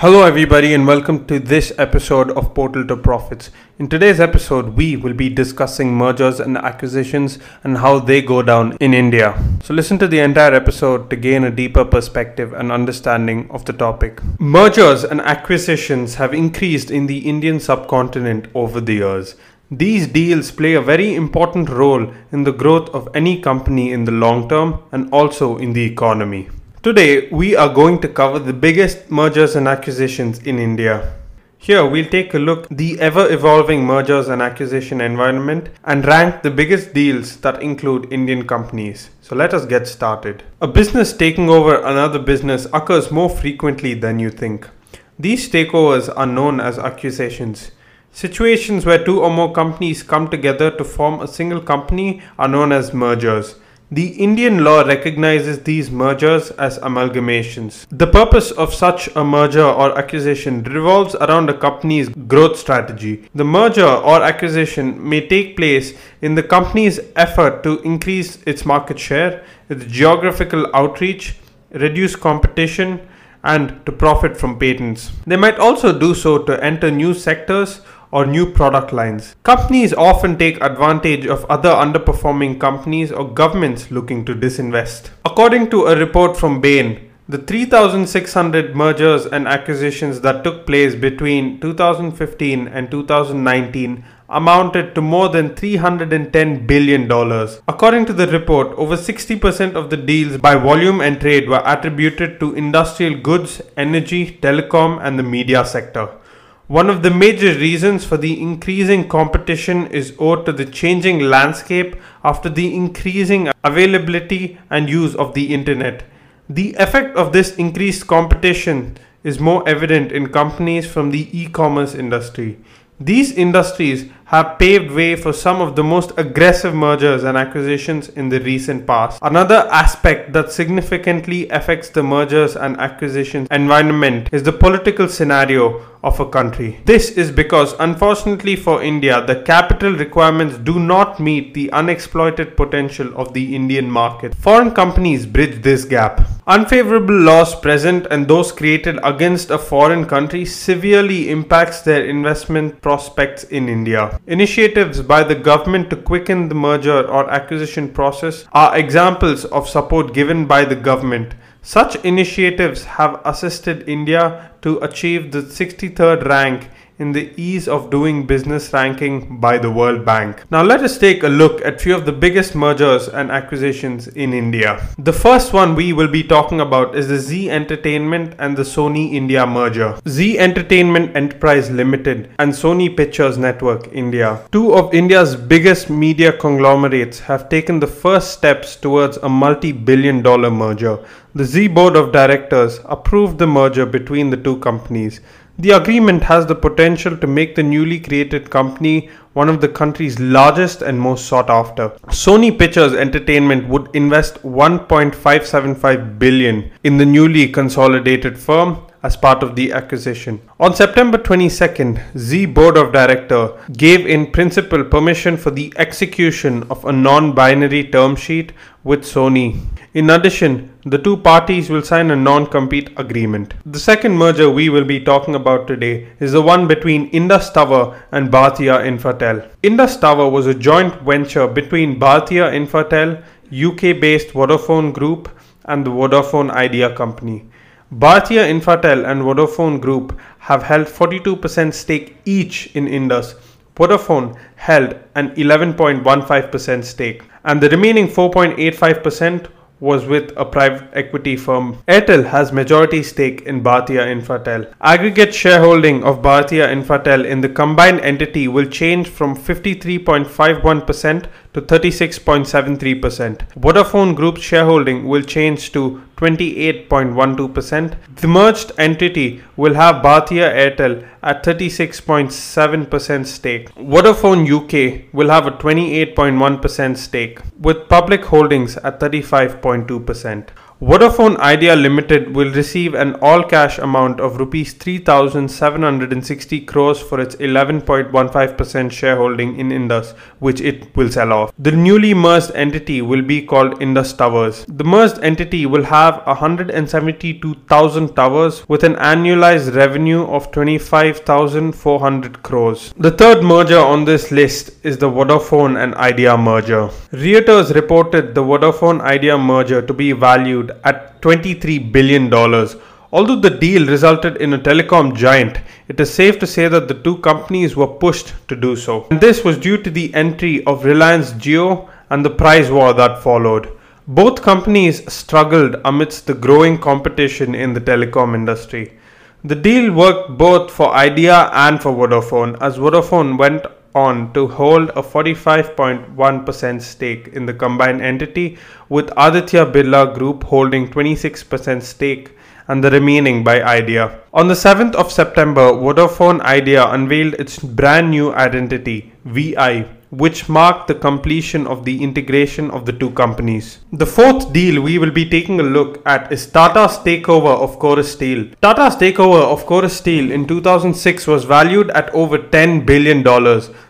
Hello, everybody, and welcome to this episode of Portal to Profits. In today's episode, we will be discussing mergers and acquisitions and how they go down in India. So, listen to the entire episode to gain a deeper perspective and understanding of the topic. Mergers and acquisitions have increased in the Indian subcontinent over the years. These deals play a very important role in the growth of any company in the long term and also in the economy. Today, we are going to cover the biggest mergers and acquisitions in India. Here, we'll take a look the ever evolving mergers and acquisition environment and rank the biggest deals that include Indian companies. So let us get started. A business taking over another business occurs more frequently than you think. These takeovers are known as acquisitions. Situations where two or more companies come together to form a single company are known as mergers. The Indian law recognizes these mergers as amalgamations. The purpose of such a merger or acquisition revolves around a company's growth strategy. The merger or acquisition may take place in the company's effort to increase its market share, its geographical outreach, reduce competition, and to profit from patents. They might also do so to enter new sectors or new product lines. Companies often take advantage of other underperforming companies or governments looking to disinvest. According to a report from Bain, the 3,600 mergers and acquisitions that took place between 2015 and 2019 amounted to more than $310 billion. According to the report, over 60% of the deals by volume and trade were attributed to industrial goods, energy, telecom, and the media sector. One of the major reasons for the increasing competition is owed to the changing landscape after the increasing availability and use of the internet. The effect of this increased competition is more evident in companies from the e commerce industry. These industries have paved way for some of the most aggressive mergers and acquisitions in the recent past. Another aspect that significantly affects the mergers and acquisitions environment is the political scenario of a country. This is because, unfortunately for India, the capital requirements do not meet the unexploited potential of the Indian market. Foreign companies bridge this gap. Unfavorable laws present and those created against a foreign country severely impacts their investment prospects in India. Initiatives by the government to quicken the merger or acquisition process are examples of support given by the government. Such initiatives have assisted India to achieve the 63rd rank in the ease of doing business ranking by the World Bank. Now let us take a look at few of the biggest mergers and acquisitions in India. The first one we will be talking about is the Zee Entertainment and the Sony India merger. Zee Entertainment Enterprise Limited and Sony Pictures Network India, two of India's biggest media conglomerates have taken the first steps towards a multi-billion dollar merger. The Zee board of directors approved the merger between the two companies. The agreement has the potential to make the newly created company one of the country's largest and most sought after. Sony Pictures Entertainment would invest 1.575 billion in the newly consolidated firm as part of the acquisition. On September 22nd, Zee Board of Director gave in principle permission for the execution of a non-binary term sheet with Sony. In addition, the two parties will sign a non-compete agreement. The second merger we will be talking about today is the one between Indus Tower and Bhartiya Infratel. Indus Tower was a joint venture between Bhartiya Infratel, UK-based Vodafone Group and the Vodafone Idea Company. Bhartiya Infratel and Vodafone Group have held 42% stake each in Indus. Vodafone held an 11.15% stake, and the remaining 4.85% was with a private equity firm. Airtel has majority stake in Bhartiya Infratel. Aggregate shareholding of Bhartiya Infratel in the combined entity will change from 53.51% to 36.73%. Vodafone Group's shareholding will change to 28.12%. The merged entity will have Bhartiya Airtel at 36.7% stake. Vodafone UK will have a 28.1% stake with public holdings at 35.2%. Vodafone Idea Limited will receive an all cash amount of rupees 3760 crores for its 11.15% shareholding in Indus which it will sell off. The newly merged entity will be called Indus Towers. The merged entity will have 172,000 towers with an annualized revenue of 25,400 crores. The third merger on this list is the Vodafone and Idea merger. Reuters reported the Vodafone Idea merger to be valued valued at $23 billion. Although the deal resulted in a telecom giant, it is safe to say that the two companies were pushed to do so. And this was due to the entry of Reliance Jio and the price war that followed. Both companies struggled amidst the growing competition in the telecom industry. The deal worked both for Idea and for Vodafone, as Vodafone went on to hold a 45.1% stake in the combined entity, with Aditya Birla Group holding 26% stake and the remaining by Idea. On the 7th of September, Vodafone Idea unveiled its brand new identity, VI, which marked the completion of the integration of the two companies. The fourth deal we will be taking a look at is Tata's takeover of Corus Steel. Tata's takeover of Corus Steel in 2006 was valued at over $10 billion.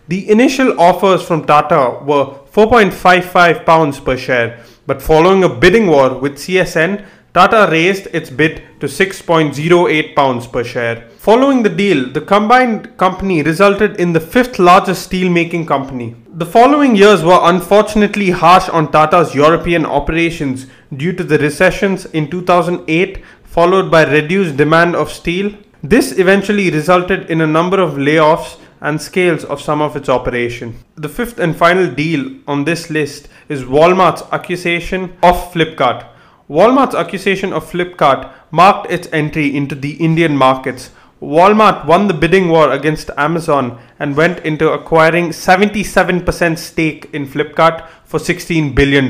The initial offers from Tata were 4.55 pounds per share, but following a bidding war with CSN, Tata raised its bid to 6.08 pounds per share. Following the deal, the combined company resulted in the fifth largest steelmaking company. The following years were unfortunately harsh on Tata's European operations due to the recessions in 2008 followed by reduced demand of steel. This eventually resulted in a number of layoffs and scales of some of its operation. The fifth and final deal on this list is Walmart's acquisition of Flipkart. Walmart's acquisition of Flipkart marked its entry into the Indian markets. Walmart won the bidding war against Amazon and went into acquiring 77% stake in Flipkart for $16 billion.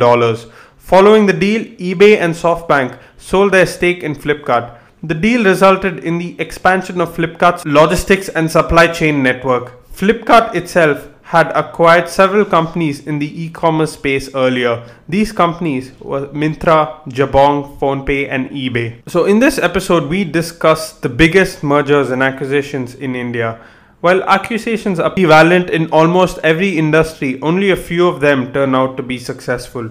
Following the deal, eBay and SoftBank sold their stake in Flipkart. The deal resulted in the expansion of Flipkart's logistics and supply chain network. Flipkart itself had acquired several companies in the e-commerce space earlier. These companies were Myntra, Jabong, PhonePe and eBay. So in this episode we discuss the biggest mergers and acquisitions in India. While acquisitions are prevalent in almost every industry, only a few of them turn out to be successful.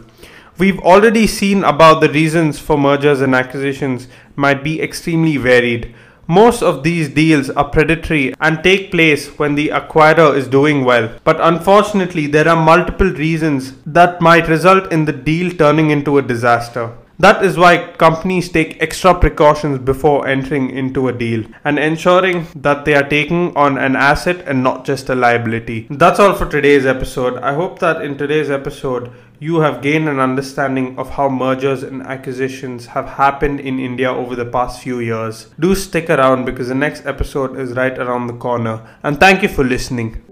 We've already seen about the reasons for mergers and acquisitions might be extremely varied. Most of these deals are predatory and take place when the acquirer is doing well. But unfortunately, there are multiple reasons that might result in the deal turning into a disaster. That is why companies take extra precautions before entering into a deal and ensuring that they are taking on an asset and not just a liability. That's all for today's episode. I hope that in today's episode, you have gained an understanding of how mergers and acquisitions have happened in India over the past few years. Do stick around because the next episode is right around the corner. And thank you for listening.